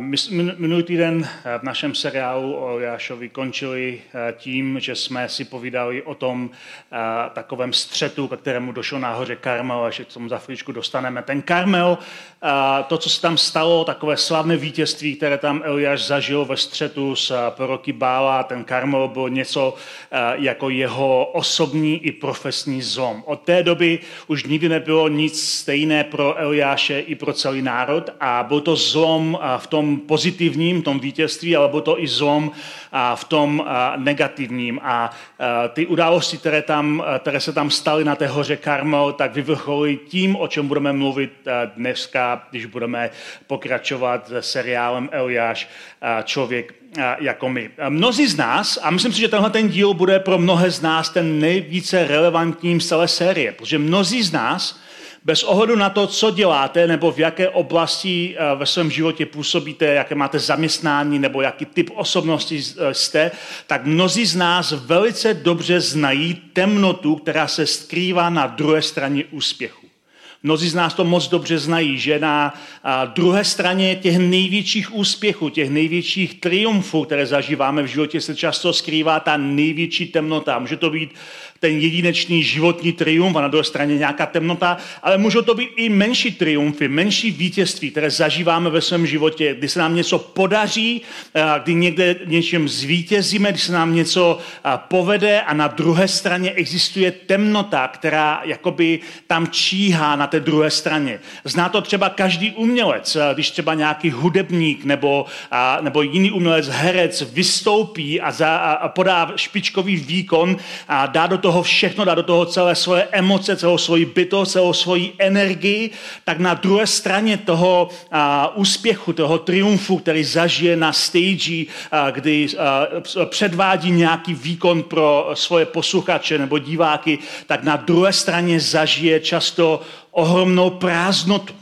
Minulý týden eh, v našem seriálu o Jášovi končili eh, tím, že jsme si povídali o tom eh, takovém střetu, ke kterému došlo nahoře Karmel, až k tomu za chvíličku dostaneme. Ten Karmel, to, co se tam stalo, takové slavné vítězství, které tam Eliáš zažil ve střetu s proroky Bála, ten Karmel byl něco jako jeho osobní i profesní zlom. Od té doby už nikdy nebylo nic stejné pro Eliáše i pro celý národ a byl to zlom v tom pozitivním, tom vítězství, alebo to i zlom v tom negativním. A ty události, které, tam, které se tam staly na té hoře Karmel, tak vyvrcholí tím, o čem budeme mluvit dneska, když budeme pokračovat se seriálem Eliáš, člověk jako my. Mnozí z nás, a myslím si, že tenhle ten díl bude pro mnohé z nás ten nejvíce relevantním z celé série, protože mnozí z nás bez ohledu na to, co děláte, nebo v jaké oblasti eh, ve svém životě působíte, jaké máte zaměstnání, nebo jaký typ osobnosti eh, jste, tak mnozí z nás velice dobře znají temnotu, která se skrývá na druhé straně úspěchu. Mnozí z nás to moc dobře znají, že na druhé straně těch největších úspěchů, těch největších triumfů, které zažíváme v životě, se často skrývá ta největší temnota. Může to být ten jedinečný životní triumf a na druhé straně nějaká temnota, ale můžou to být i menší triumfy, menší vítězství, které zažíváme ve svém životě, kdy se nám něco podaří, kdy někde něčem zvítězíme, když se nám něco povede a na druhé straně existuje temnota, která jakoby tam číhá na té druhé straně. Zná to třeba každý umělec, když třeba nějaký hudebník nebo, nebo jiný umělec, herec vystoupí a, za, a podá špičkový výkon a dá do toho toho všechno, dá do toho celé svoje emoce, celou svoji bytost, celou svoji energii, tak na druhé straně toho a, úspěchu, toho triumfu, který zažije na stage, a, kdy a, předvádí nějaký výkon pro svoje posluchače nebo diváky, tak na druhé straně zažije často ohromnou prázdnotu.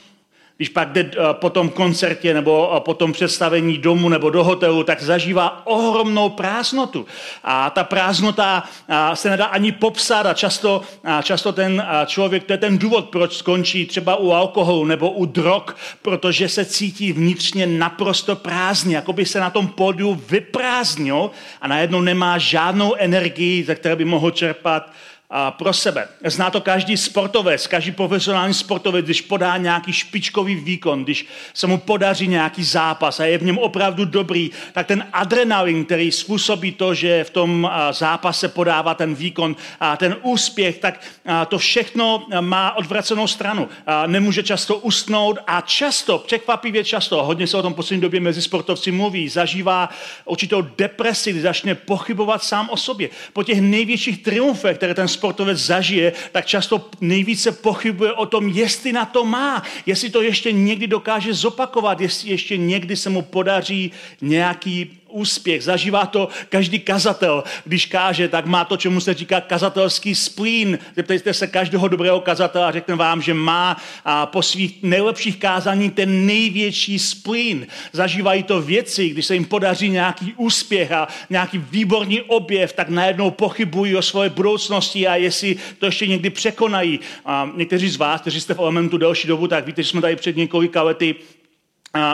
Když pak jde eh, po tom koncertě nebo eh, po tom představení domu nebo do hotelu, tak zažívá ohromnou prázdnotu. A ta prázdnota eh, se nedá ani popsat a často, často ten člověk, to je ten důvod, proč skončí třeba u alkoholu nebo u drog, protože se cítí vnitřně naprosto prázdně, jako by se na tom pódiu vyprázdnil a najednou nemá žádnou energii, ze které by mohl čerpat a pro sebe. Zná to každý sportovec, každý profesionální sportovec, když podá nějaký špičkový výkon, když se mu podaří nějaký zápas a je v něm opravdu dobrý, tak ten adrenalin, který způsobí to, že v tom zápase podává ten výkon a ten úspěch, tak to všechno má odvracenou stranu. Nemůže často usnout a často, překvapivě často, hodně se o tom poslední době mezi sportovci mluví, zažívá určitou depresi, kdy začne pochybovat sám o sobě. Po těch největších triumfech, které ten sportovec zažije, tak často nejvíce pochybuje o tom, jestli na to má, jestli to ještě někdy dokáže zopakovat, jestli ještě někdy se mu podaří nějaký úspěch. Zažívá to každý kazatel. Když káže, tak má to, čemu se říká kazatelský splín. Zeptejte se každého dobrého kazatele a řekne vám, že má a po svých nejlepších kázání ten největší splín. Zažívají to věci, když se jim podaří nějaký úspěch a nějaký výborný objev, tak najednou pochybují o svoje budoucnosti a jestli to ještě někdy překonají. A někteří z vás, kteří jste v elementu delší dobu, tak víte, že jsme tady před několika lety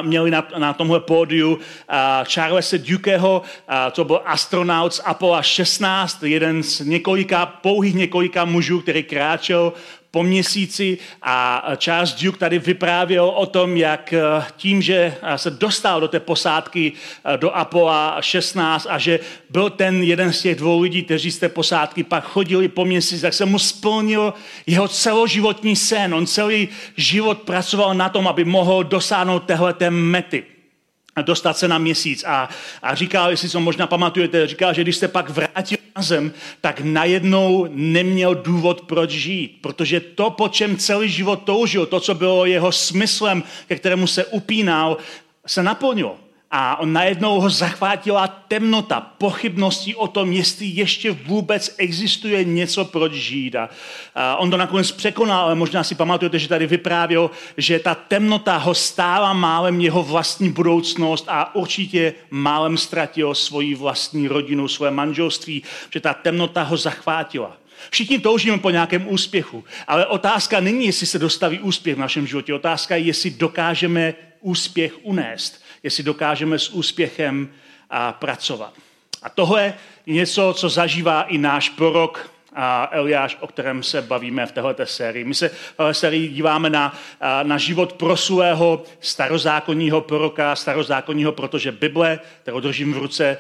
měli na, na tomhle pódiu Charlesa Dukeho, to byl astronaut z Apollo 16, jeden z několika, pouhých několika mužů, který kráčel po měsíci a Charles Duke tady vyprávěl o tom, jak eh, tím, že eh, se dostal do té posádky eh, do Apollo 16 a že byl ten jeden z těch dvou lidí, kteří z té posádky pak chodili po měsíci, tak se mu splnil jeho celoživotní sen. On celý život pracoval na tom, aby mohl dosáhnout téhleté mety dostat se na měsíc. A, a říkal, jestli to možná pamatujete, říkal, že když se pak vrátil na zem, tak najednou neměl důvod, proč žít. Protože to, po čem celý život toužil, to, co bylo jeho smyslem, ke kterému se upínal, se naplnilo. A on najednou ho zachvátila temnota, pochybností o tom, jestli ještě vůbec existuje něco, proč žít. A on to nakonec překonal, ale možná si pamatujete, že tady vyprávěl, že ta temnota ho stála málem jeho vlastní budoucnost a určitě málem ztratil svoji vlastní rodinu, své manželství, že ta temnota ho zachvátila. Všichni toužíme po nějakém úspěchu, ale otázka není, jestli se dostaví úspěch v našem životě. Otázka je, jestli dokážeme úspěch unést jestli dokážeme s úspěchem pracovat. A tohle je něco, co zažívá i náš prorok a Eliáš, o kterém se bavíme v této sérii. My se v sérii díváme na, na život prosulého starozákonního proroka, starozákonního, protože Bible, kterou držím v ruce,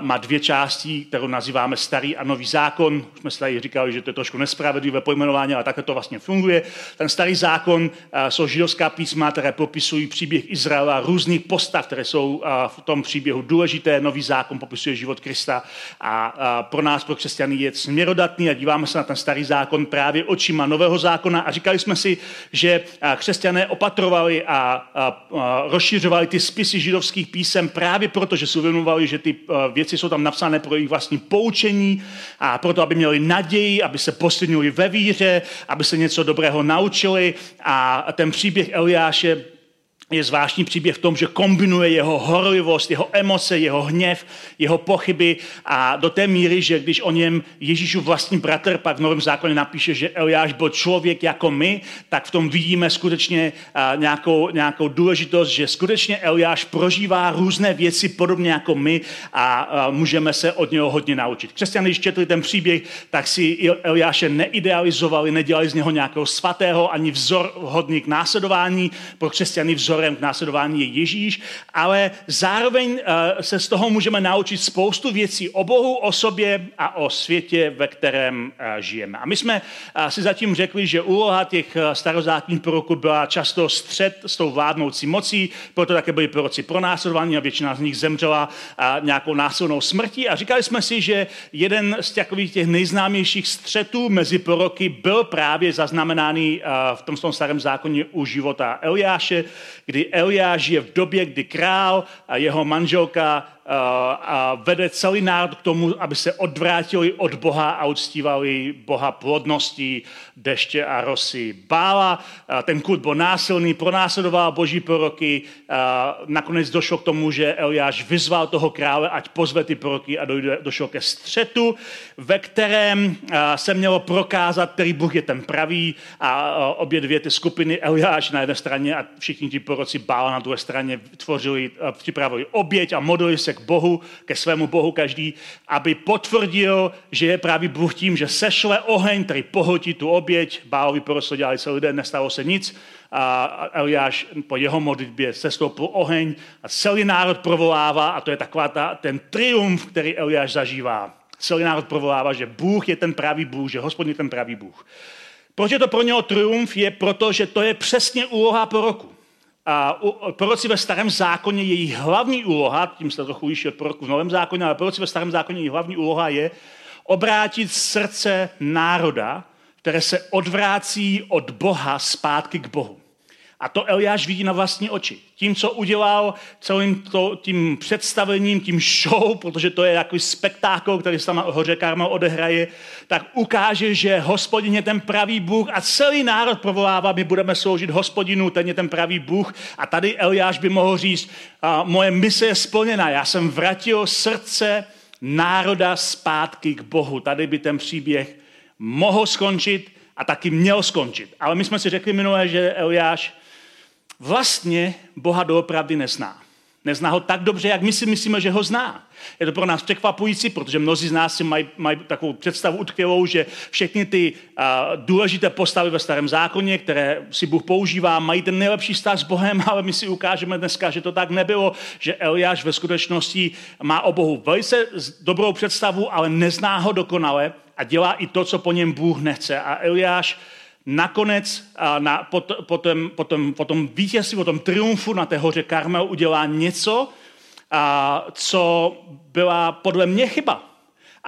má dvě části, kterou nazýváme Starý a Nový zákon. Už jsme si tady říkali, že to je trošku nespravedlivé pojmenování, ale takhle to vlastně funguje. Ten Starý zákon jsou židovská písma, které popisují příběh Izraela, různých postav, které jsou v tom příběhu důležité. Nový zákon popisuje život Krista a pro nás, pro křesťany, je směrodatný a díváme se na ten Starý zákon právě očima Nového zákona. A říkali jsme si, že křesťané opatrovali a, a, a rozšiřovali ty spisy židovských písem právě proto, že si uvědomovali, že ty věci jsou tam napsané pro jejich vlastní poučení a proto, aby měli naději, aby se posilnili ve víře, aby se něco dobrého naučili. A ten příběh Eliáše je zvláštní příběh v tom, že kombinuje jeho horlivost, jeho emoce, jeho hněv, jeho pochyby a do té míry, že když o něm Ježíšův vlastní bratr pak v Novém zákoně napíše, že Eliáš byl člověk jako my, tak v tom vidíme skutečně nějakou, nějakou důležitost, že skutečně Eliáš prožívá různé věci podobně jako my a můžeme se od něho hodně naučit. Křesťané, když četli ten příběh, tak si Eliáše neidealizovali, nedělali z něho nějakého svatého ani vzor hodný k následování, pro křesťany vzor vzorem k následování je Ježíš, ale zároveň eh, se z toho můžeme naučit spoustu věcí o Bohu, o sobě a o světě, ve kterém eh, žijeme. A my jsme eh, si zatím řekli, že úloha těch starozákonních proroků byla často střed s tou vládnoucí mocí, proto také byli proroci pronásledování a většina z nich zemřela nějakou násilnou smrtí. A říkali jsme si, že jeden z takových těch nejznámějších střetů mezi proroky byl právě zaznamenaný v tom starém zákoně u života Eliáše, kdy Eliáš je v době, kdy král a jeho manželka a vede celý národ k tomu, aby se odvrátili od Boha a uctívali Boha plodnosti, deště a rosy. Bála, ten kult byl násilný, pronásledoval boží proroky. Nakonec došlo k tomu, že Eliáš vyzval toho krále, ať pozve ty proroky a dojde, došlo ke střetu, ve kterém se mělo prokázat, který Bůh je ten pravý a obě dvě ty skupiny, Eliáš na jedné straně a všichni ti proroci Bála na druhé straně, tvořili, připravili oběť a modlili se k Bohu, ke svému Bohu každý, aby potvrdil, že je právě Bůh tím, že sešle oheň, který pohotí tu oběť. Bálovi prosto dělali celý den, nestalo se nic. A Eliáš po jeho modlitbě sestoupil oheň a celý národ provolává, a to je taková ta, ten triumf, který Eliáš zažívá. Celý národ provolává, že Bůh je ten pravý Bůh, že hospodin je ten pravý Bůh. Proč je to pro něho triumf? Je proto, že to je přesně úloha proroku. A proroci ve starém zákoně, jejich hlavní úloha, tím se trochu liší od proroku v novém zákoně, ale proroci ve starém zákoně, jejich hlavní úloha je obrátit srdce národa, které se odvrácí od Boha zpátky k Bohu. A to Eliáš vidí na vlastní oči. Tím, co udělal celým to, tím představením, tím show, protože to je takový spektákl, který se tam hoře Karmel odehraje, tak ukáže, že hospodin je ten pravý Bůh a celý národ provolává, my budeme sloužit hospodinu, ten je ten pravý Bůh. A tady Eliáš by mohl říct, a moje mise je splněna, já jsem vratil srdce národa zpátky k Bohu. Tady by ten příběh mohl skončit a taky měl skončit. Ale my jsme si řekli minule, že Eliáš vlastně Boha doopravdy nezná. Nezná ho tak dobře, jak my si myslíme, že ho zná. Je to pro nás překvapující, protože mnozí z nás si mají, mají takovou představu utkvělou, že všechny ty uh, důležité postavy ve starém zákoně, které si Bůh používá, mají ten nejlepší vztah s Bohem, ale my si ukážeme dneska, že to tak nebylo, že Eliáš ve skutečnosti má o Bohu velice dobrou představu, ale nezná ho dokonale a dělá i to, co po něm Bůh nechce. A Eliáš nakonec na, pot, potom, potom, potom vítězství, po tom triumfu na té hoře Karmel udělá něco, a, co byla podle mě chyba.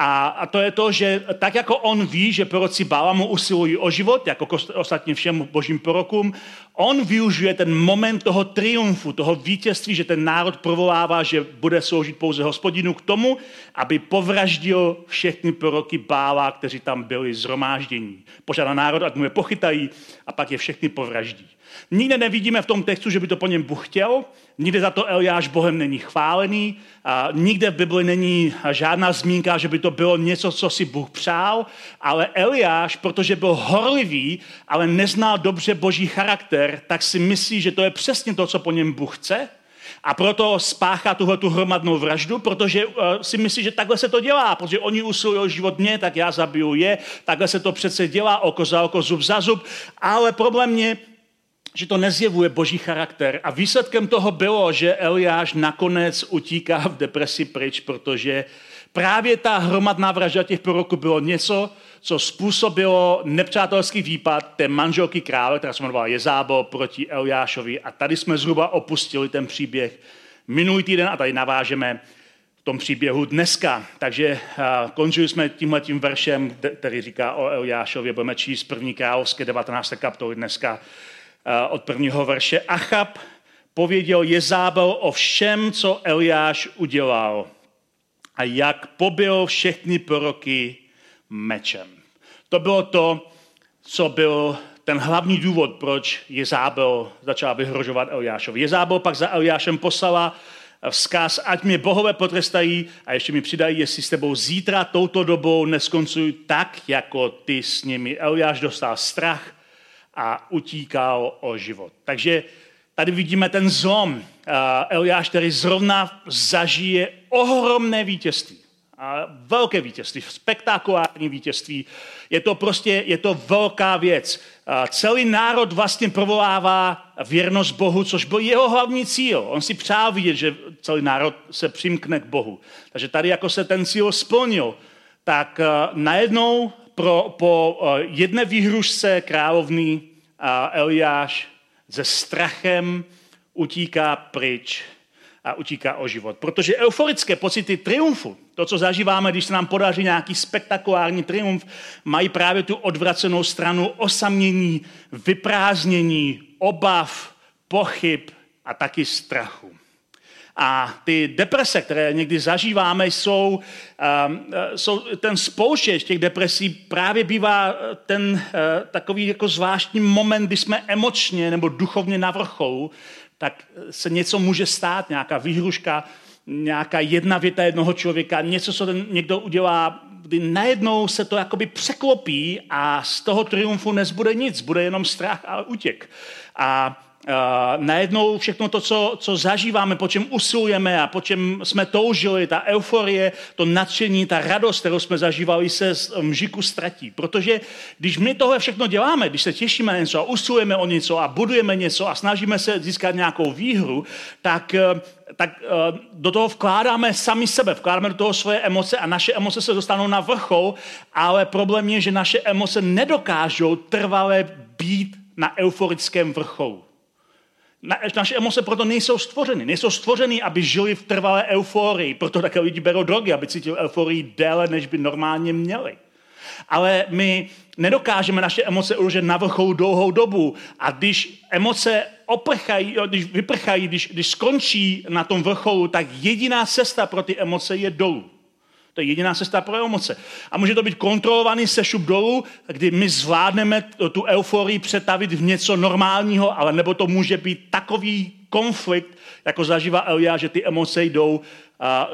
A, a to je to, že tak jako on ví, že proroci Balamu usilují o život, jako ostatně všem božím prorokům, on využije ten moment toho triumfu, toho vítězství, že ten národ provolává, že bude sloužit pouze hospodinu k tomu, aby povraždil všechny proroky Bála, kteří tam byli zhromáždění. Požádá národ, ať mu je pochytají a pak je všechny povraždí. Nikde nevidíme v tom textu, že by to po něm Bůh chtěl, nikde za to Eliáš Bohem není chválený, a nikde v Bibli není žádná zmínka, že by to bylo něco, co si Bůh přál, ale Eliáš, protože byl horlivý, ale neznal dobře boží charakter, tak si myslí, že to je přesně to, co po něm Bůh chce, a proto spáchá tuhle tu hromadnou vraždu, protože uh, si myslí, že takhle se to dělá, protože oni usilují život mě, tak já zabiju je, takhle se to přece dělá oko za oko, zub za zub, ale problém je, že to nezjevuje boží charakter. A výsledkem toho bylo, že Eliáš nakonec utíká v depresi pryč, protože právě ta hromadná vražda těch proroků bylo něco, co způsobilo nepřátelský výpad té manželky krále, která se jmenovala Jezábo, proti Eliášovi. A tady jsme zhruba opustili ten příběh minulý týden a tady navážeme v tom příběhu dneska. Takže uh, končili jsme tímhletím veršem, který říká o Eliášovi. Budeme číst první královské 19. kapitoly dneska Eh, od prvního verše. Achab pověděl Jezábel o všem, co Eliáš udělal a jak pobil všechny proroky mečem. To bylo to, co byl ten hlavní důvod, proč Jezábel začal vyhrožovat Eliášovi. Jezábel pak za Eliášem poslala vzkaz, ať mě bohové potrestají a ještě mi přidají, jestli s tebou zítra touto dobou neskoncují tak, jako ty s nimi. Eliáš dostal strach a utíkal o život. Takže tady vidíme ten zlom. Eliáš, který zrovna zažije ohromné vítězství. A velké vítězství, spektakulární vítězství. Je to prostě, je to velká věc. A celý národ vlastně provolává věrnost Bohu, což byl jeho hlavní cíl. On si přál vidět, že celý národ se přimkne k Bohu. Takže tady jako se ten cíl splnil, tak najednou pro, po jedné výhrušce královny Eliáš se strachem utíká pryč a utíká o život. Protože euforické pocity triumfu, to, co zažíváme, když se nám podaří nějaký spektakulární triumf, mají právě tu odvracenou stranu osamění, vyprázdnění, obav, pochyb a taky strachu. A ty deprese, které někdy zažíváme, jsou, um, jsou ten spouštěč těch depresí právě bývá ten uh, takový jako zvláštní moment, kdy jsme emočně nebo duchovně na vrcholu, tak se něco může stát, nějaká výhruška, nějaká jedna věta jednoho člověka, něco, co ten někdo udělá, kdy najednou se to jakoby překlopí a z toho triumfu nezbude nic, bude jenom strach a útěk. A Uh, najednou všechno to, co, co zažíváme, po čem usilujeme a po čem jsme toužili, ta euforie, to nadšení, ta radost, kterou jsme zažívali, se z mžiku ztratí. Protože když my tohle všechno děláme, když se těšíme na něco a usilujeme o něco a budujeme něco a snažíme se získat nějakou výhru, tak tak do toho vkládáme sami sebe, vkládáme do toho svoje emoce a naše emoce se dostanou na vrchol, ale problém je, že naše emoce nedokážou trvale být na euforickém vrcholu. Naše emoce proto nejsou stvořeny. Nejsou stvořeny, aby žili v trvalé euforii. Proto také lidi berou drogy, aby cítili euforii déle, než by normálně měli. Ale my nedokážeme naše emoce uložit na vrcholu dlouhou dobu. A když emoce oprchají, když vyprchají, když, když skončí na tom vrcholu, tak jediná cesta pro ty emoce je dolů. To je jediná cesta pro emoce. A může to být kontrolovaný sešup dolů, kdy my zvládneme tu euforii přetavit v něco normálního, ale nebo to může být takový konflikt, jako zažívá Elia, že ty emoce jdou,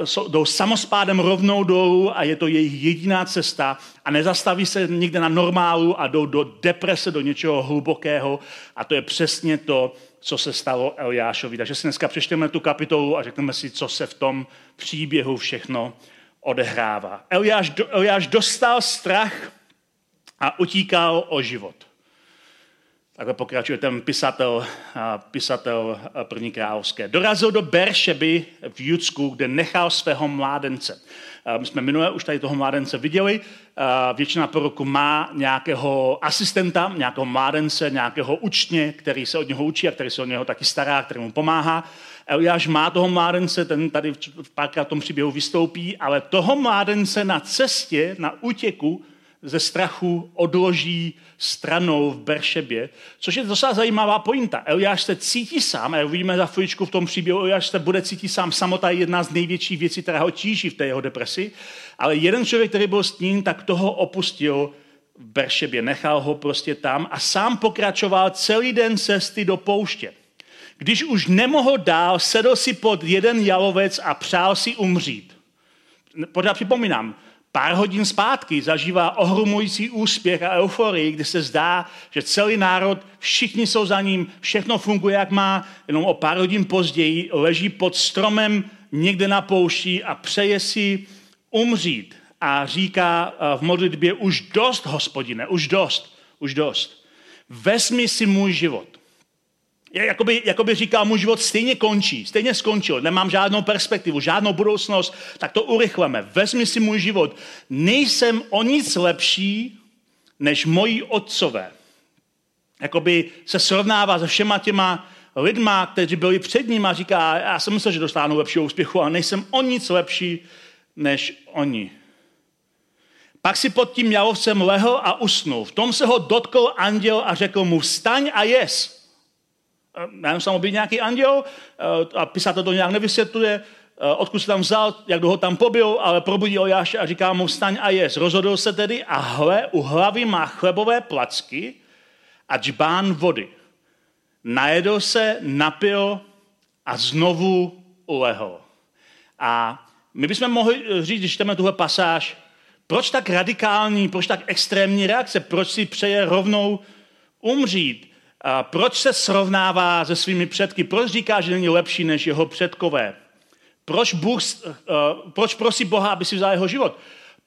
uh, jdou samospádem rovnou dolů a je to jejich jediná cesta a nezastaví se někde na normálu a jdou do deprese, do něčeho hlubokého a to je přesně to, co se stalo Eliášovi. Takže si dneska přečteme tu kapitolu a řekneme si, co se v tom příběhu všechno odehrává. Eliáš, Eliáš dostal strach a utíkal o život. Takhle pokračuje ten pisatel, pisatel první královské. Dorazil do Beršeby v Judsku, kde nechal svého mládence. My jsme minule už tady toho mládence viděli. Většina proroků má nějakého asistenta, nějakého mládence, nějakého učně, který se od něho učí a který se od něho taky stará, který mu pomáhá. Eliáš má toho mládence, ten tady v párkrát tom příběhu vystoupí, ale toho mládence na cestě, na útěku ze strachu odloží stranou v Beršebě, což je docela zajímavá pointa. Eliáš se cítí sám, a uvidíme za chvíličku v tom příběhu, Eliáš se bude cítit sám. Samota je jedna z největších věcí, která ho tíží v té jeho depresi. Ale jeden člověk, který byl s ním, tak toho opustil v Beršebě, nechal ho prostě tam a sám pokračoval celý den cesty do pouště. Když už nemohl dál, sedl si pod jeden jalovec a přál si umřít. Pořád připomínám, pár hodin zpátky zažívá ohrumující úspěch a euforii, kdy se zdá, že celý národ, všichni jsou za ním, všechno funguje, jak má, jenom o pár hodin později leží pod stromem někde na poušti a přeje si umřít. A říká eh, v modlitbě, už dost, hospodine, už dost, už dost. Vezmi si můj život jakoby, jakoby říká, můj život stejně končí, stejně skončil, nemám žádnou perspektivu, žádnou budoucnost, tak to urychleme. Vezmi si můj život. Nejsem o nic lepší, než moji otcové. Jakoby se srovnává se všema těma lidma, kteří byli před ním a říká, já jsem myslel, že dostanu lepšího úspěchu, ale nejsem o nic lepší, než oni. Pak si pod tím jalovcem lehl a usnul. V tom se ho dotkl anděl a řekl mu, vstaň a jes já jsem být nějaký anděl eh, a pisatel to nějak nevysvětluje, eh, odkud se tam vzal, jak dlouho tam pobyl, ale probudil Jáše a říká mu vstaň a jes. Rozhodl se tedy a hle, u hlavy má chlebové placky a džbán vody. Najedl se, napil a znovu ulehl. A my bychom mohli říct, když čteme tuhle pasáž, proč tak radikální, proč tak extrémní reakce, proč si přeje rovnou umřít. A proč se srovnává se svými předky? Proč říká, že není lepší než jeho předkové? Proč, Bůh, uh, proč prosí Boha, aby si vzal jeho život?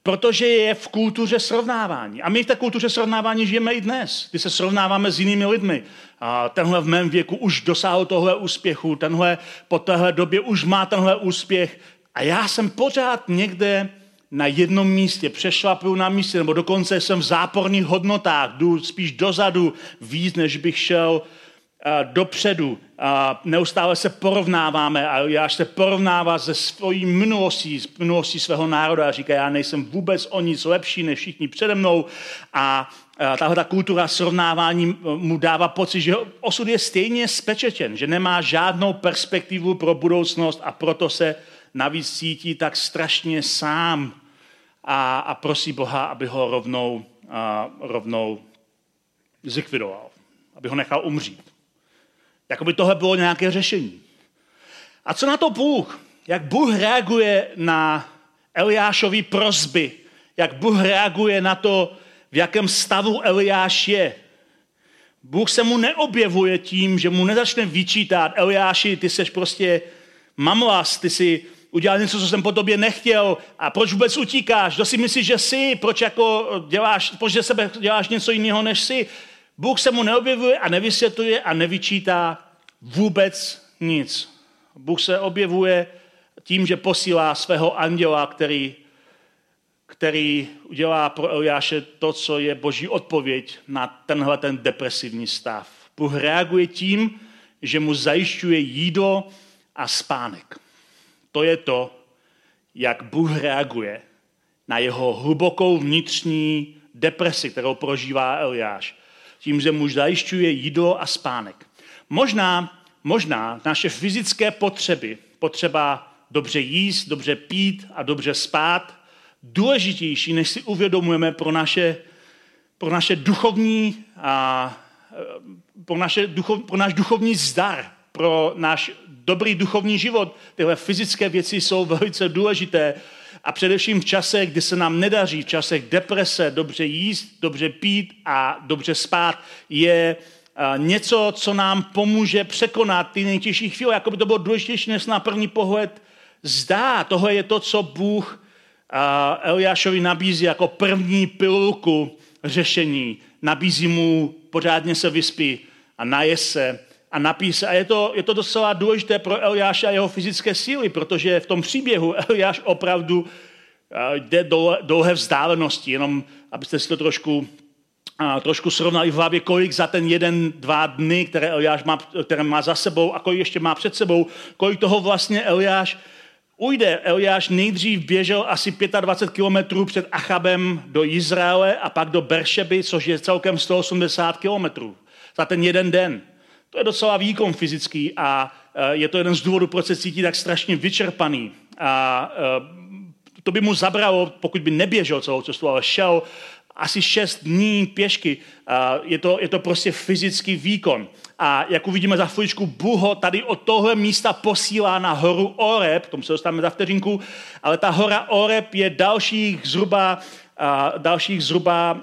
Protože je v kultuře srovnávání. A my v té kultuře srovnávání žijeme i dnes, kdy se srovnáváme s jinými lidmi. A tenhle v mém věku už dosáhl tohle úspěchu, tenhle po téhle době už má tenhle úspěch. A já jsem pořád někde na jednom místě, přešlapuju na místě, nebo dokonce jsem v záporných hodnotách, jdu spíš dozadu víc, než bych šel uh, dopředu. A neustále se porovnáváme a já se porovnává se svojí minulostí, s minulostí svého národa a říká, já nejsem vůbec o nic lepší než všichni přede mnou a tahle ta kultura srovnávání mu dává pocit, že osud je stejně spečečen, že nemá žádnou perspektivu pro budoucnost a proto se navíc cítí tak strašně sám a, a prosí Boha, aby ho rovnou, a, rovnou zlikvidoval, aby ho nechal umřít. Jakoby tohle bylo nějaké řešení. A co na to Bůh? Jak Bůh reaguje na Eliášový prozby? Jak Bůh reaguje na to, v jakém stavu Eliáš je? Bůh se mu neobjevuje tím, že mu nezačne vyčítat, Eliáši, ty seš prostě mamlas, ty si udělal něco, co jsem po tobě nechtěl a proč vůbec utíkáš, kdo si myslíš, že jsi, proč jako děláš, proč ze sebe děláš něco jiného, než jsi. Bůh se mu neobjevuje a nevysvětluje a nevyčítá vůbec nic. Bůh se objevuje tím, že posílá svého anděla, který, který udělá pro Eliáše to, co je boží odpověď na tenhle ten depresivní stav. Bůh reaguje tím, že mu zajišťuje jídlo a spánek. To je to, jak Bůh reaguje na jeho hlubokou vnitřní depresi, kterou prožívá Eliáš. Tím, že mu zajišťuje jídlo a spánek. Možná, možná naše fyzické potřeby, potřeba dobře jíst, dobře pít a dobře spát, důležitější, než si uvědomujeme pro naše, pro naše duchovní a pro, naše duchov, pro náš duchovní zdar, pro náš dobrý duchovní život. Tyhle fyzické věci jsou velice důležité. A především v časech, kdy se nám nedaří, v časech deprese, dobře jíst, dobře pít a dobře spát, je něco, co nám pomůže překonat ty nejtěžší chvíle. Jako by to bylo důležitější, než na první pohled zdá. Tohle je to, co Bůh Eliášovi nabízí jako první pilulku řešení nabízí mu pořádně se vyspí a naje se a napí se. A je to, je to docela důležité pro Eliáše a jeho fyzické síly, protože v tom příběhu Eliáš opravdu jde do dlouhé vzdálenosti, jenom abyste si to trošku, a, trošku srovnali v hlavě, kolik za ten jeden, dva dny, které Eliáš má, které má za sebou a kolik ještě má před sebou, kolik toho vlastně Eliáš ujde. Eliáš nejdřív běžel asi 25 kilometrů před Achabem do Izraele a pak do Beršeby, což je celkem 180 kilometrů za ten jeden den. To je docela výkon fyzický a e, je to jeden z důvodů, proč se cítí tak strašně vyčerpaný. A e, to by mu zabralo, pokud by neběžel celou cestu, ale šel asi šest dní pěšky. Je to, je to prostě fyzický výkon. A jak uvidíme za chviličku, Bůh ho tady od tohle místa posílá na horu Oreb, k tomu se dostaneme za vteřinku, ale ta hora Oreb je dalších zhruba dalších zhruba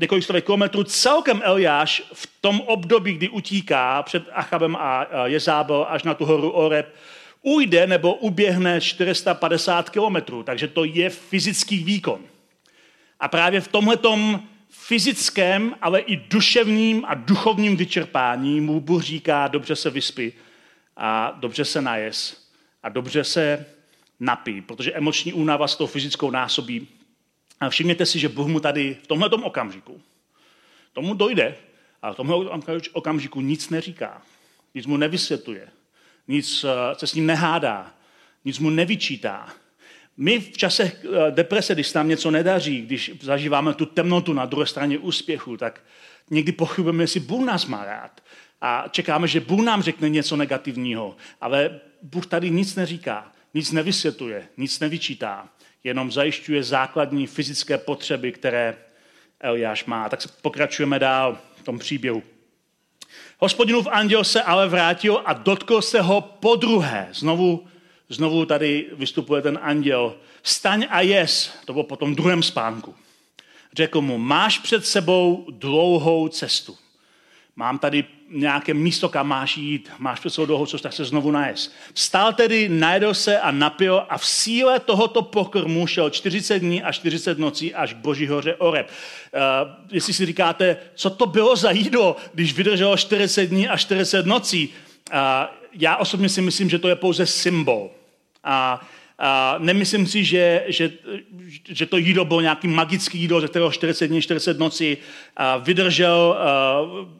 několik stovek kilometrů. Celkem Eliáš v tom období, kdy utíká před Achabem a Jezábel až na tu horu Oreb, ujde nebo uběhne 450 kilometrů, takže to je fyzický výkon. A právě v tomhletom fyzickém, ale i duševním a duchovním vyčerpání mu Bůh říká, dobře se vyspí a dobře se najes a dobře se napí, protože emoční únava s tou fyzickou násobí. A všimněte si, že Bůh mu tady v tomhle okamžiku, tomu dojde, a v tomhle okamžiku nic neříká, nic mu nevysvětluje, nic eh, se s ním nehádá, nic mu nevyčítá, my v čase eh, deprese, když nám něco nedaří, když zažíváme tu temnotu na druhé straně úspěchu, tak někdy pochybujeme, jestli Bůh nás má rád. A čekáme, že Bůh nám řekne něco negativního. Ale Bůh tady nic neříká, nic nevysvětluje, nic nevyčítá. Jenom zajišťuje základní fyzické potřeby, které Eliáš má. Tak se pokračujeme dál v tom příběhu. Hospodinův anděl se ale vrátil a dotkl se ho po druhé. Znovu znovu tady vystupuje ten anděl. Staň a jes, to bylo po tom druhém spánku. Řekl mu, máš před sebou dlouhou cestu. Mám tady nějaké místo, kam máš jít, máš před sebou dlouhou cestu, tak se znovu najes. Vstal tedy, najedl se a napil a v síle tohoto pokrmu šel 40 dní a 40 nocí až k Boží hoře Oreb. Uh, jestli si říkáte, co to bylo za jídlo, když vydrželo 40 dní a 40 nocí, uh, já osobně si myslím, že to je pouze symbol. A, a nemyslím si, že, že, že to jídlo bylo nějaký magický jídlo, ze kterého 40 dní, 40 nocí vydržel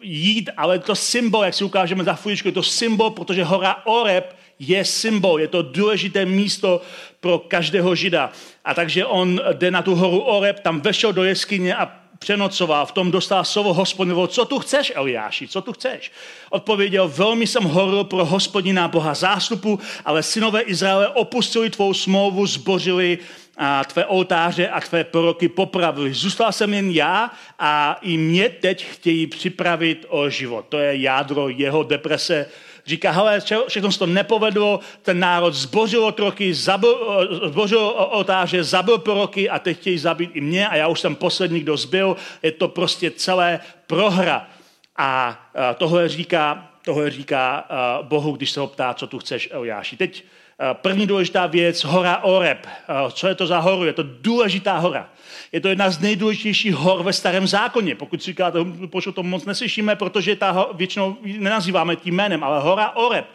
jít, ale to symbol, jak si ukážeme za chvíličku, je to symbol, protože hora Oreb je symbol, je to důležité místo pro každého žida. A takže on jde na tu horu Oreb, tam vešel do jeskyně a přenocoval, v tom dostal slovo hospodinovo, co tu chceš, Eliáši, co tu chceš? Odpověděl, velmi jsem horil pro hospodina Boha zástupu, ale synové Izraele opustili tvou smlouvu, zbořili a tvé oltáře a tvé proroky popravili. Zůstal jsem jen já a i mě teď chtějí připravit o život. To je jádro jeho deprese, Říká, hele, všechno se to nepovedlo, ten národ zbořil otroky, zabil, zbořil oltáře, zabil proroky a teď chtějí zabít i mě a já už jsem poslední, kdo zbyl. Je to prostě celé prohra. A tohle říká, tohle říká Bohu, když se ho ptá, co tu chceš, Eliáši. Teď První důležitá věc, hora Oreb. Co je to za horu? Je to důležitá hora. Je to jedna z nejdůležitějších hor ve starém zákoně. Pokud si říkáte, proč o tom moc neslyšíme, protože ta většinou nenazýváme tím jménem, ale hora Oreb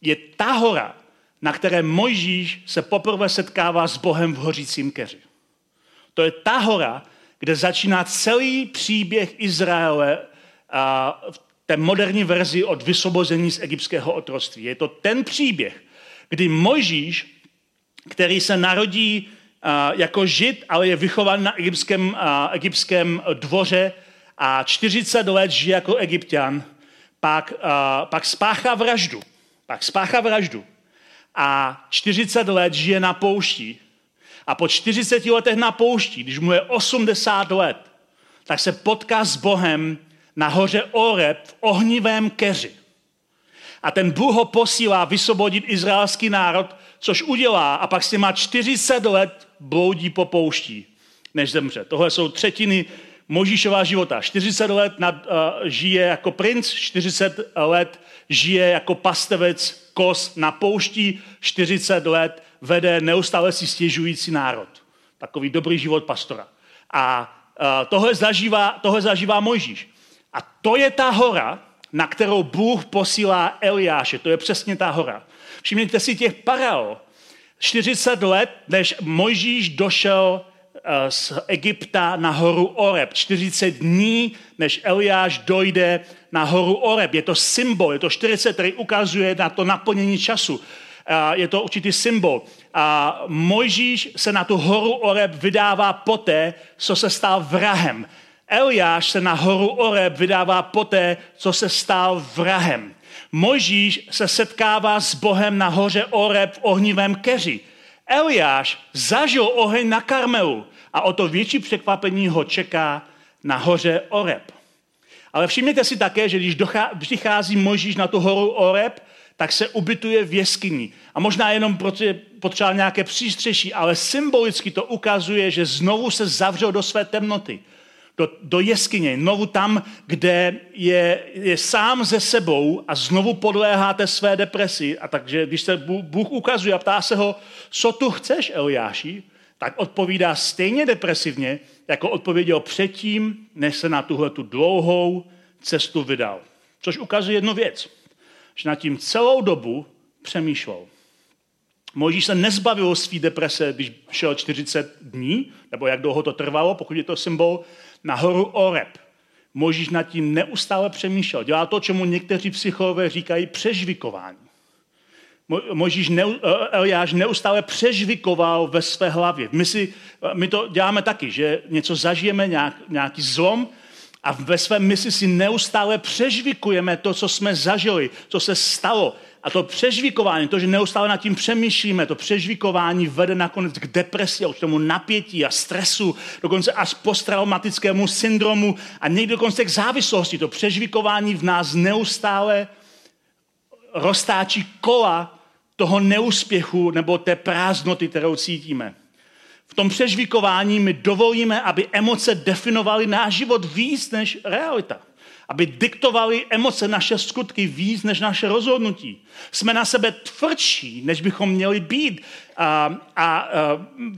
je ta hora, na které Mojžíš se poprvé setkává s Bohem v hořícím keři. To je ta hora, kde začíná celý příběh Izraele v té moderní verzi od vysvobození z egyptského otroství. Je to ten příběh, kdy Mojžíš, který se narodí jako žid, ale je vychován na egyptském, egyptském dvoře a 40 let žije jako egyptian, pak, pak spáchá vraždu. Pak spáchá vraždu. A 40 let žije na poušti. A po 40 letech na poušti, když mu je 80 let, tak se potká s Bohem na hoře Oreb v ohnivém keři. A ten Bůh ho posílá vysvobodit izraelský národ, což udělá a pak si má 40 let bloudí po pouští, než zemře. Tohle jsou třetiny Možíšova života. 40 let nad, uh, žije jako princ, 40 let žije jako pastevec kos na poušti, 40 let vede neustále si stěžující národ. Takový dobrý život pastora. A tohle zažívá, tohle zažívá Mojžíš. A to je ta hora, na kterou Bůh posílá Eliáše. To je přesně ta hora. Všimněte si těch paralel. 40 let, než Mojžíš došel eh, z Egypta na horu Oreb. 40 dní, než Eliáš dojde na horu Oreb. Je to symbol, je to 40, který ukazuje na to naplnění času. Je to určitý symbol. A Mojžíš se na tu horu Oreb vydává poté, co se stal vrahem. Eliáš se na horu Oreb vydává poté, co se stal vrahem. Mojžíš se setkává s Bohem na hoře Oreb v ohnivém keři. Eliáš zažil oheň na Karmelu a o to větší překvapení ho čeká na hoře Oreb. Ale všimněte si také, že když přichází Mojžíš na tu horu Oreb, tak se ubytuje v jeskyni. A možná jenom protože potřeboval nějaké přístřeší, ale symbolicky to ukazuje, že znovu se zavřel do své temnoty do, do jeskyně, znovu tam, kde je, je sám ze sebou a znovu podléháte své depresi. A takže když se Bůh ukazuje a ptá se ho, co tu chceš, Eliáši, tak odpovídá stejně depresivně, jako odpověděl předtím, než se na tuhle tu dlouhou cestu vydal. Což ukazuje jednu věc, že nad tím celou dobu přemýšlel. Možíš se nezbavil svý deprese, když šel 40 dní, nebo jak dlouho to trvalo, pokud je to symbol, na horu Oreb. Možíš nad tím neustále přemýšlel. Dělá to, čemu někteří psychologové říkají přežvikování. Možíš ne, eh, Eliáš neustále přežvikoval ve své hlavě. My, si, my to děláme taky, že něco zažijeme, nějak, nějaký zlom a ve své mysli si neustále přežvikujeme to, co jsme zažili, co se stalo. A to přežvíkování, to, že neustále nad tím přemýšlíme, to přežvíkování vede nakonec k depresi, k tomu napětí a stresu, dokonce až posttraumatickému syndromu a někdy dokonce k závislosti. To přežvíkování v nás neustále roztáčí kola toho neúspěchu nebo té prázdnoty, kterou cítíme. V tom přežvíkování my dovolíme, aby emoce definovaly náš život víc než realita aby diktovali emoce naše skutky víc než naše rozhodnutí. Jsme na sebe tvrdší, než bychom měli být. A, a, a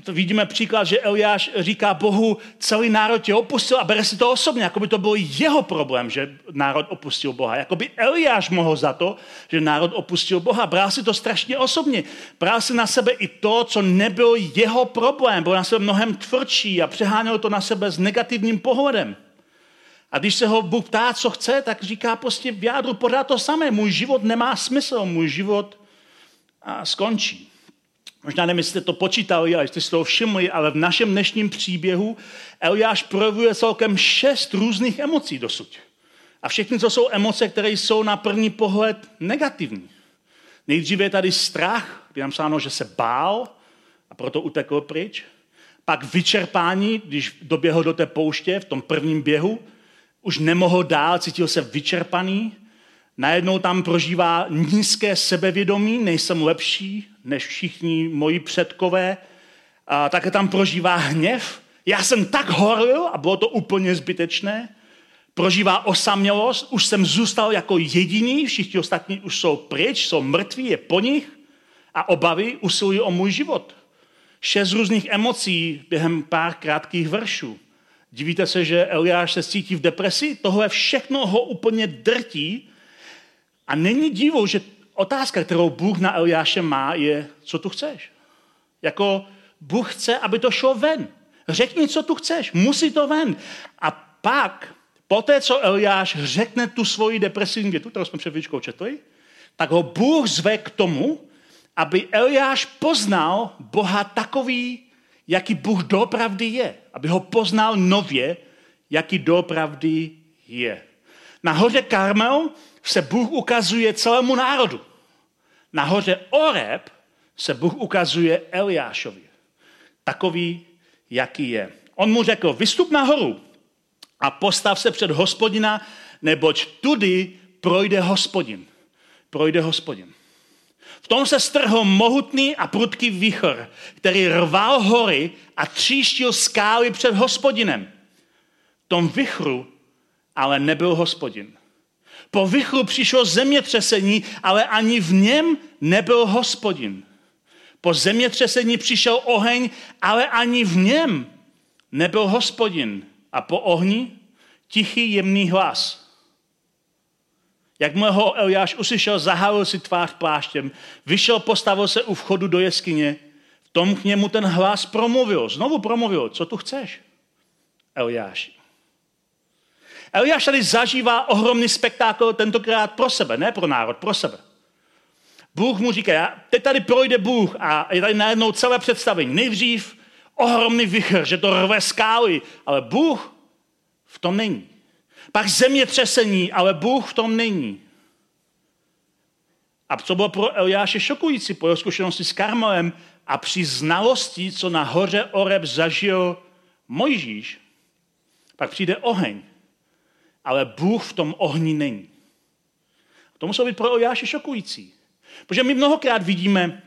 vidíme příklad, že Eliáš říká Bohu, celý národ tě opustil a bere si to osobně, jako by to byl jeho problém, že národ opustil Boha. Jako by Eliáš mohl za to, že národ opustil Boha. Bral si to strašně osobně. Bral si na sebe i to, co nebyl jeho problém. Byl na sebe mnohem tvrdší a přeháněl to na sebe s negativním pohledem. A když se ho Bůh ptá, co chce, tak říká prostě v jádru pořád to samé. Můj život nemá smysl, můj život a skončí. Možná nevím, jestli jste to počítali, ale jste si to všimli, ale v našem dnešním příběhu Eliáš projevuje celkem šest různých emocí dosud. A všechny to jsou emoce, které jsou na první pohled negativní. Nejdříve je tady strach, kdy nám sáno, že se bál a proto utekl pryč. Pak vyčerpání, když doběhl do té pouště v tom prvním běhu, už nemohl dál, cítil se vyčerpaný, najednou tam prožívá nízké sebevědomí, nejsem lepší než všichni moji předkové, a také tam prožívá hněv, já jsem tak horlil a bylo to úplně zbytečné, prožívá osamělost, už jsem zůstal jako jediný, všichni ostatní už jsou pryč, jsou mrtví, je po nich a obavy usilují o můj život. Šest různých emocí během pár krátkých veršů. Divíte se, že Eliáš se cítí v depresi? Tohle všechno ho úplně drtí. A není divu, že otázka, kterou Bůh na Eliáše má, je, co tu chceš? Jako Bůh chce, aby to šlo ven. Řekni, co tu chceš. Musí to ven. A pak, poté, co Eliáš řekne tu svoji depresivní větu, kterou jsme před chvíličkou četli, tak ho Bůh zve k tomu, aby Eliáš poznal Boha takový, jaký Bůh dopravdy je. Aby ho poznal nově, jaký dopravdy je. Na hoře Karmel se Bůh ukazuje celému národu. Na hoře Oreb se Bůh ukazuje Eliášovi. Takový, jaký je. On mu řekl, vystup nahoru a postav se před hospodina, neboť tudy projde hospodin. Projde hospodin. V tom se strhl mohutný a prudký výchr, který rval hory a tříštil skály před hospodinem. V tom vychru ale nebyl hospodin. Po vychru přišlo zemětřesení, ale ani v něm nebyl hospodin. Po zemětřesení přišel oheň, ale ani v něm nebyl hospodin. a po ohni tichý jemný hlas. Jakmile ho Eliáš uslyšel, zahalil si tvář pláštěm, vyšel, postavil se u vchodu do jeskyně, v tom k němu ten hlas promluvil, znovu promluvil, co tu chceš, Eliáši. Eliáš tady zažívá ohromný spektákl, tentokrát pro sebe, ne pro národ, pro sebe. Bůh mu říká, teď tady projde Bůh a je tady najednou celé představení. Nejdřív ohromný vychr, že to rve skály, ale Bůh v tom není. Pak zemětřesení, ale Bůh v tom není. A co bylo pro Eliáše šokující po jeho zkušenosti s Karmelem a při znalosti, co na hoře Oreb zažil Mojžíš, pak přijde oheň, ale Bůh v tom ohni není. To muselo být pro Eliáše šokující. Protože my mnohokrát vidíme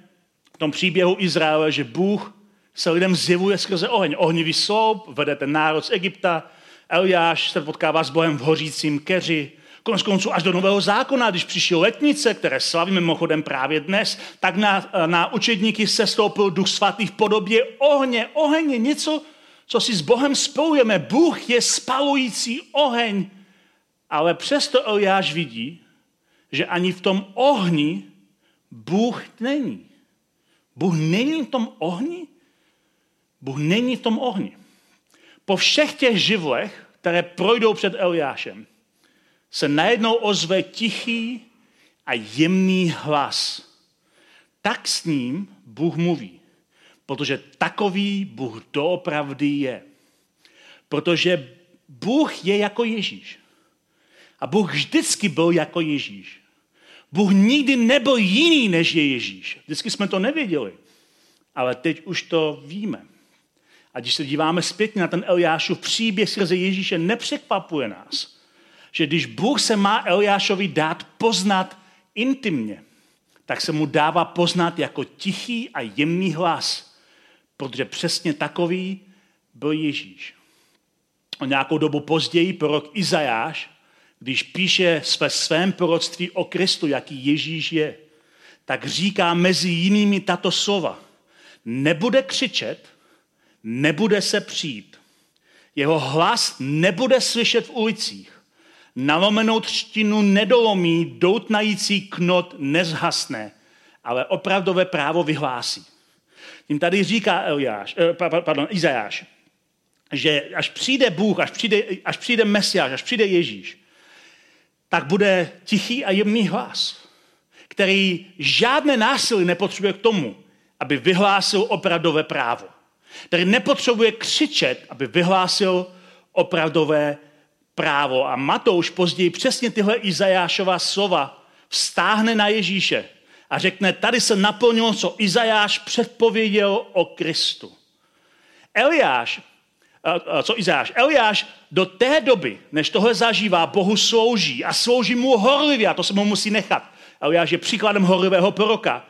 v tom příběhu Izraele, že Bůh se lidem zjevuje skrze oheň. Ohnivý sloup vede ten národ z Egypta, Eliáš se potkává s Bohem v hořícím keři, Konec konců až do Nového zákona, když přišly letnice, které slavíme mimochodem právě dnes, tak na, na učedníky se stoupil duch svatý v podobě ohně. Oheň je něco, co si s Bohem spojujeme. Bůh je spalující oheň. Ale přesto Eliáš vidí, že ani v tom ohni Bůh není. Bůh není v tom ohni? Bůh není v tom ohni. Po všech těch živlech, které projdou před Eliášem, se najednou ozve tichý a jemný hlas. Tak s ním Bůh mluví, protože takový Bůh doopravdy je. Protože Bůh je jako Ježíš. A Bůh vždycky byl jako Ježíš. Bůh nikdy nebyl jiný, než je Ježíš. Vždycky jsme to nevěděli. Ale teď už to víme. A když se díváme zpětně na ten Eliášův příběh skrze Ježíše, nepřekvapuje nás, že když Bůh se má Eliášovi dát poznat intimně, tak se mu dává poznat jako tichý a jemný hlas, protože přesně takový byl Ježíš. O nějakou dobu později prorok Izajáš, když píše své svém proroctví o Kristu, jaký Ježíš je, tak říká mezi jinými tato slova. Nebude křičet, nebude se přijít. Jeho hlas nebude slyšet v ulicích. Nalomenou třtinu nedolomí, doutnající knot nezhasne, ale opravdové právo vyhlásí. Tím tady říká Eliáš, eh, pardon, Izajáš, že až přijde Bůh, až přijde, až přijde Mesiáš, až přijde Ježíš, tak bude tichý a jemný hlas, který žádné násilí nepotřebuje k tomu, aby vyhlásil opravdové právo který nepotřebuje křičet, aby vyhlásil opravdové právo. A Matouš později přesně tyhle Izajášova slova vztáhne na Ježíše a řekne, tady se naplnilo, co Izajáš předpověděl o Kristu. Eliáš, co Izajáš? Eliáš do té doby, než tohle zažívá, Bohu slouží a slouží mu horlivě a to se mu musí nechat. Eliáš je příkladem horlivého proroka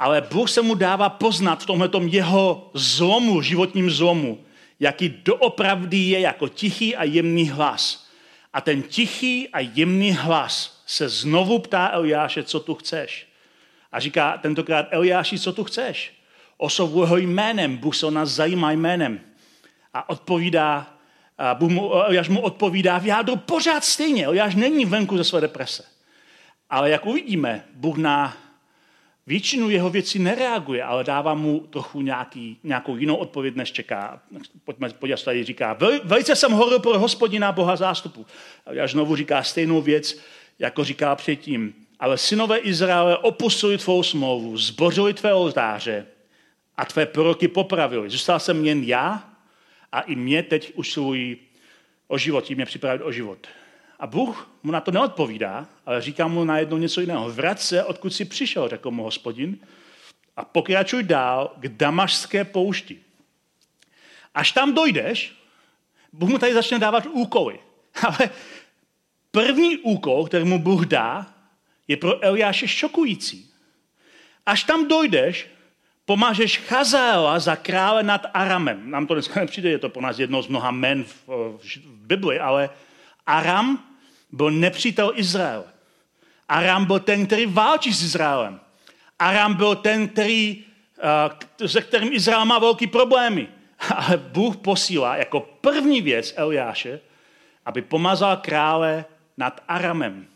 ale Bůh se mu dává poznat v tomhle jeho zlomu, životním zlomu, jaký doopravdy je jako tichý a jemný hlas. A ten tichý a jemný hlas se znovu ptá Eliáše, co tu chceš. A říká tentokrát, Eliáši, co tu chceš? Oslovuje ho jménem, Bůh se o nás zajímá jménem. A odpovídá, a Bůh mu, Eliáš mu odpovídá v jádru pořád stejně. Eliáš není venku ze své deprese. Ale jak uvidíme, Bůh na většinu jeho věcí nereaguje, ale dává mu trochu nějaký, nějakou jinou odpověď, než čeká. Pojďme podívat, tady říká, velice jsem horil pro hospodina Boha zástupu. A znovu říká stejnou věc, jako říká předtím. Ale synové Izraele opustili tvou smlouvu, zbořili tvé oltáře a tvé proroky popravili. Zůstal jsem jen já a i mě teď usilují o život, tím mě připravit o život. A Bůh mu na to neodpovídá, ale říká mu najednou něco jiného. Vrať se, odkud jsi přišel, řekl mu hospodin, a pokračuj dál k damašské poušti. Až tam dojdeš, Bůh mu tady začne dávat úkoly. Ale první úkol, který mu Bůh dá, je pro Eliáše šokující. Až tam dojdeš, pomážeš Chazaela za krále nad Aramem. Nám to dneska nepřijde, je to pro nás jedno z mnoha men v, v, v Bibli, ale Aram byl nepřítel Izraele. Aram byl ten, který válčí s Izraelem. Aram byl ten, který, uh, se kterým Izrael má velký problémy. ale Bůh posílá jako první věc Eliáše, aby pomazal krále nad Aramem.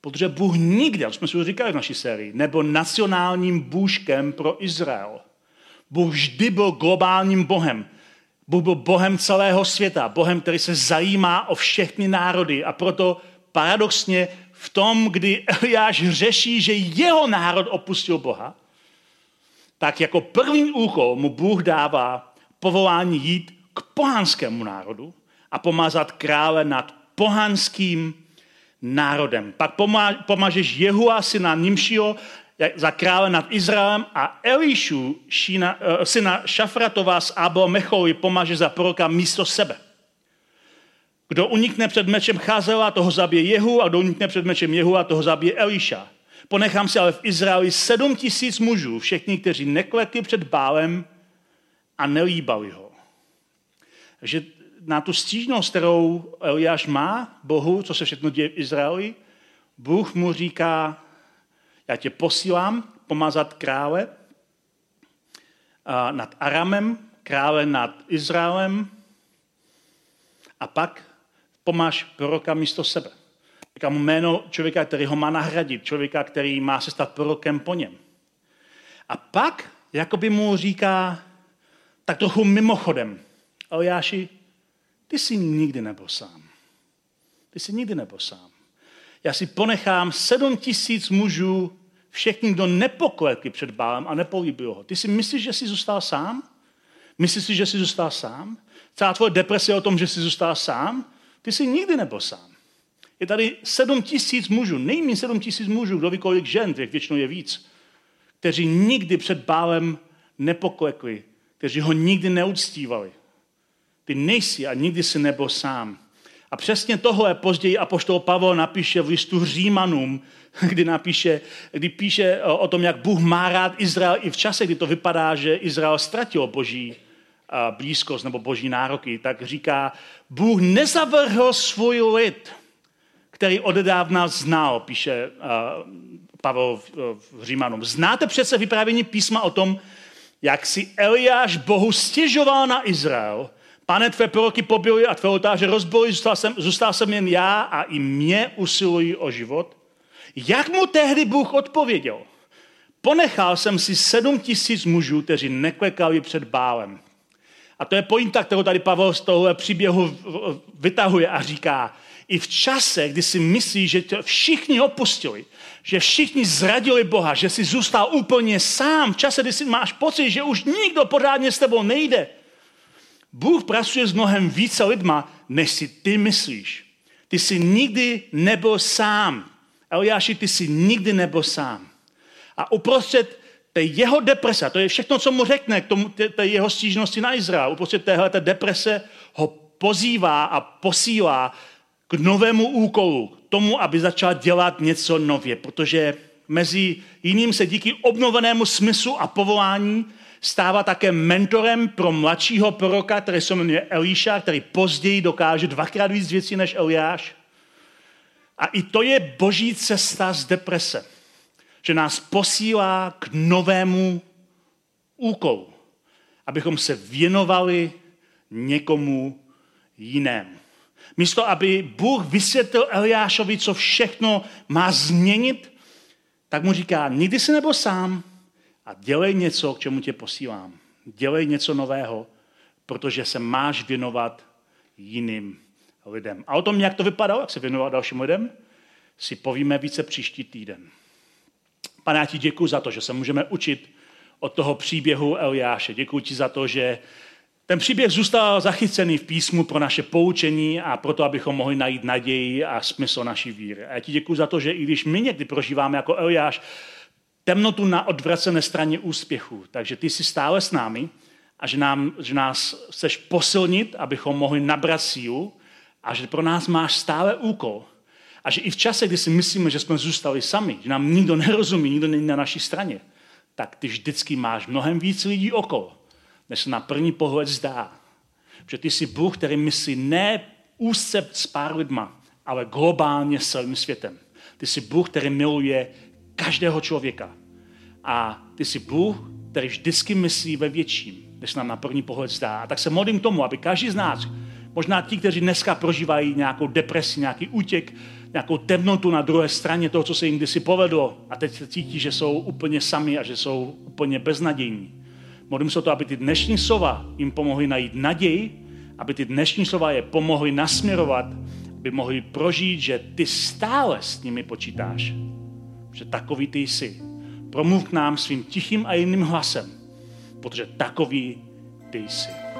Protože Bůh nikdy, jak jsme si už říkali v naší sérii, nebo nacionálním bůžkem pro Izrael. Bůh vždy byl globálním Bohem. Bůh byl Bohem celého světa, Bohem, který se zajímá o všechny národy a proto paradoxně v tom, kdy Eliáš řeší, že jeho národ opustil Boha, tak jako první úkol mu Bůh dává povolání jít k pohanskému národu a pomazat krále nad pohanským národem. Pak pomážeš Jehua, syna Nimšího, za krále nad Izraelem a Elišu, uh, syna Šafratova z Abo Mechovi, pomáže za proroka místo sebe. Kdo unikne před mečem Chazela, toho zabije Jehu, a kdo unikne před mečem Jehu, a toho zabije Eliša. Ponechám si ale v Izraeli sedm tisíc mužů, všichni, kteří neklekli před bálem a nelíbali ho. Takže na tu stížnost, kterou Eliáš má Bohu, co se všechno děje v Izraeli, Bůh mu říká, já tě posílám pomazat krále nad Aramem, krále nad Izraelem a pak pomáš proroka místo sebe. Říká mu jméno člověka, který ho má nahradit, člověka, který má se stát prorokem po něm. A pak jakoby mu říká tak trochu mimochodem, Eliáši, ty jsi nikdy nebyl sám. Ty jsi nikdy nebyl sám. Já si ponechám sedm tisíc mužů, všechny, kdo nepoklekli před Bálem a nepolíbil ho. Ty si myslíš, že jsi zůstal sám? Myslíš si, že jsi zůstal sám? Celá tvoje deprese je o tom, že jsi zůstal sám? Ty jsi nikdy nebyl sám. Je tady sedm tisíc mužů, nejméně sedm tisíc mužů, kdo ví kolik žen, těch většinou je víc, kteří nikdy před Bálem nepoklekli, kteří ho nikdy neuctívali. Ty nejsi a nikdy si nebyl sám. A přesně tohle později apoštol Pavel napíše v listu Římanům, kdy, napíše, kdy píše o tom, jak Bůh má rád Izrael i v čase, kdy to vypadá, že Izrael ztratil boží blízkost nebo boží nároky, tak říká, Bůh nezavrhl svůj lid, který odedávna znal, píše Pavel v Římanům. Znáte přece vyprávění písma o tom, jak si Eliáš Bohu stěžoval na Izrael, Pane, tvé proroky pobily a tvé oltáře rozbily, zůstal jsem, zůstal jsem jen já a i mě usilují o život. Jak mu tehdy Bůh odpověděl? Ponechal jsem si sedm tisíc mužů, kteří neklekali před bálem. A to je pointa, kterou tady Pavel z tohohle příběhu vytahuje a říká, i v čase, kdy si myslí, že to všichni opustili, že všichni zradili Boha, že si zůstal úplně sám, v čase, kdy si máš pocit, že už nikdo pořádně s tebou nejde, Bůh pracuje s mnohem více lidma, než si ty myslíš. Ty jsi nikdy nebyl sám. Eliáši, ty jsi nikdy nebyl sám. A uprostřed té jeho deprese, to je všechno, co mu řekne k tomu, té, té jeho stížnosti na Izrael, uprostřed téhle deprese ho pozývá a posílá k novému úkolu, k tomu, aby začal dělat něco nově, protože mezi jiným se díky obnovenému smyslu a povolání stává také mentorem pro mladšího proroka, který se jmenuje Elíša, který později dokáže dvakrát víc věcí než Eliáš. A i to je boží cesta z deprese, že nás posílá k novému úkolu, abychom se věnovali někomu jinému. Místo, aby Bůh vysvětlil Eliášovi, co všechno má změnit, tak mu říká, nikdy jsi nebyl sám, a dělej něco, k čemu tě posílám. Dělej něco nového, protože se máš věnovat jiným lidem. A o tom, jak to vypadalo, jak se věnovat dalším lidem, si povíme více příští týden. Pane, já ti děkuji za to, že se můžeme učit od toho příběhu Eliáše. Děkuji ti za to, že ten příběh zůstal zachycený v písmu pro naše poučení a proto, abychom mohli najít naději a smysl naší víry. A já ti děkuji za to, že i když my někdy prožíváme jako Eliáš temnotu na odvracené straně úspěchu. Takže ty jsi stále s námi a že, nám, že nás chceš posilnit, abychom mohli nabrat sílu a že pro nás máš stále úkol. A že i v čase, kdy si myslíme, že jsme zůstali sami, že nám nikdo nerozumí, nikdo není na naší straně, tak ty vždycky máš mnohem víc lidí okolo, než se na první pohled zdá. Že ty jsi Bůh, který myslí ne úzce s pár lidma, ale globálně s celým světem. Ty jsi Bůh, který miluje každého člověka. A ty jsi Bůh, který vždycky myslí ve větším. než nám na první pohled zdá. Tak se modlím tomu, aby každý z nás, možná ti, kteří dneska prožívají nějakou depresi, nějaký útěk, nějakou temnotu na druhé straně toho, co se jim kdysi povedlo a teď se cítí, že jsou úplně sami a že jsou úplně beznadějní. Modlím se o to, aby ty dnešní slova jim pomohly najít naději, aby ty dnešní slova je pomohly nasměrovat, aby mohli prožít, že ty stále s nimi počítáš. Že takový ty jsi. Promluv k nám svým tichým a jiným hlasem, protože takový ty jsi.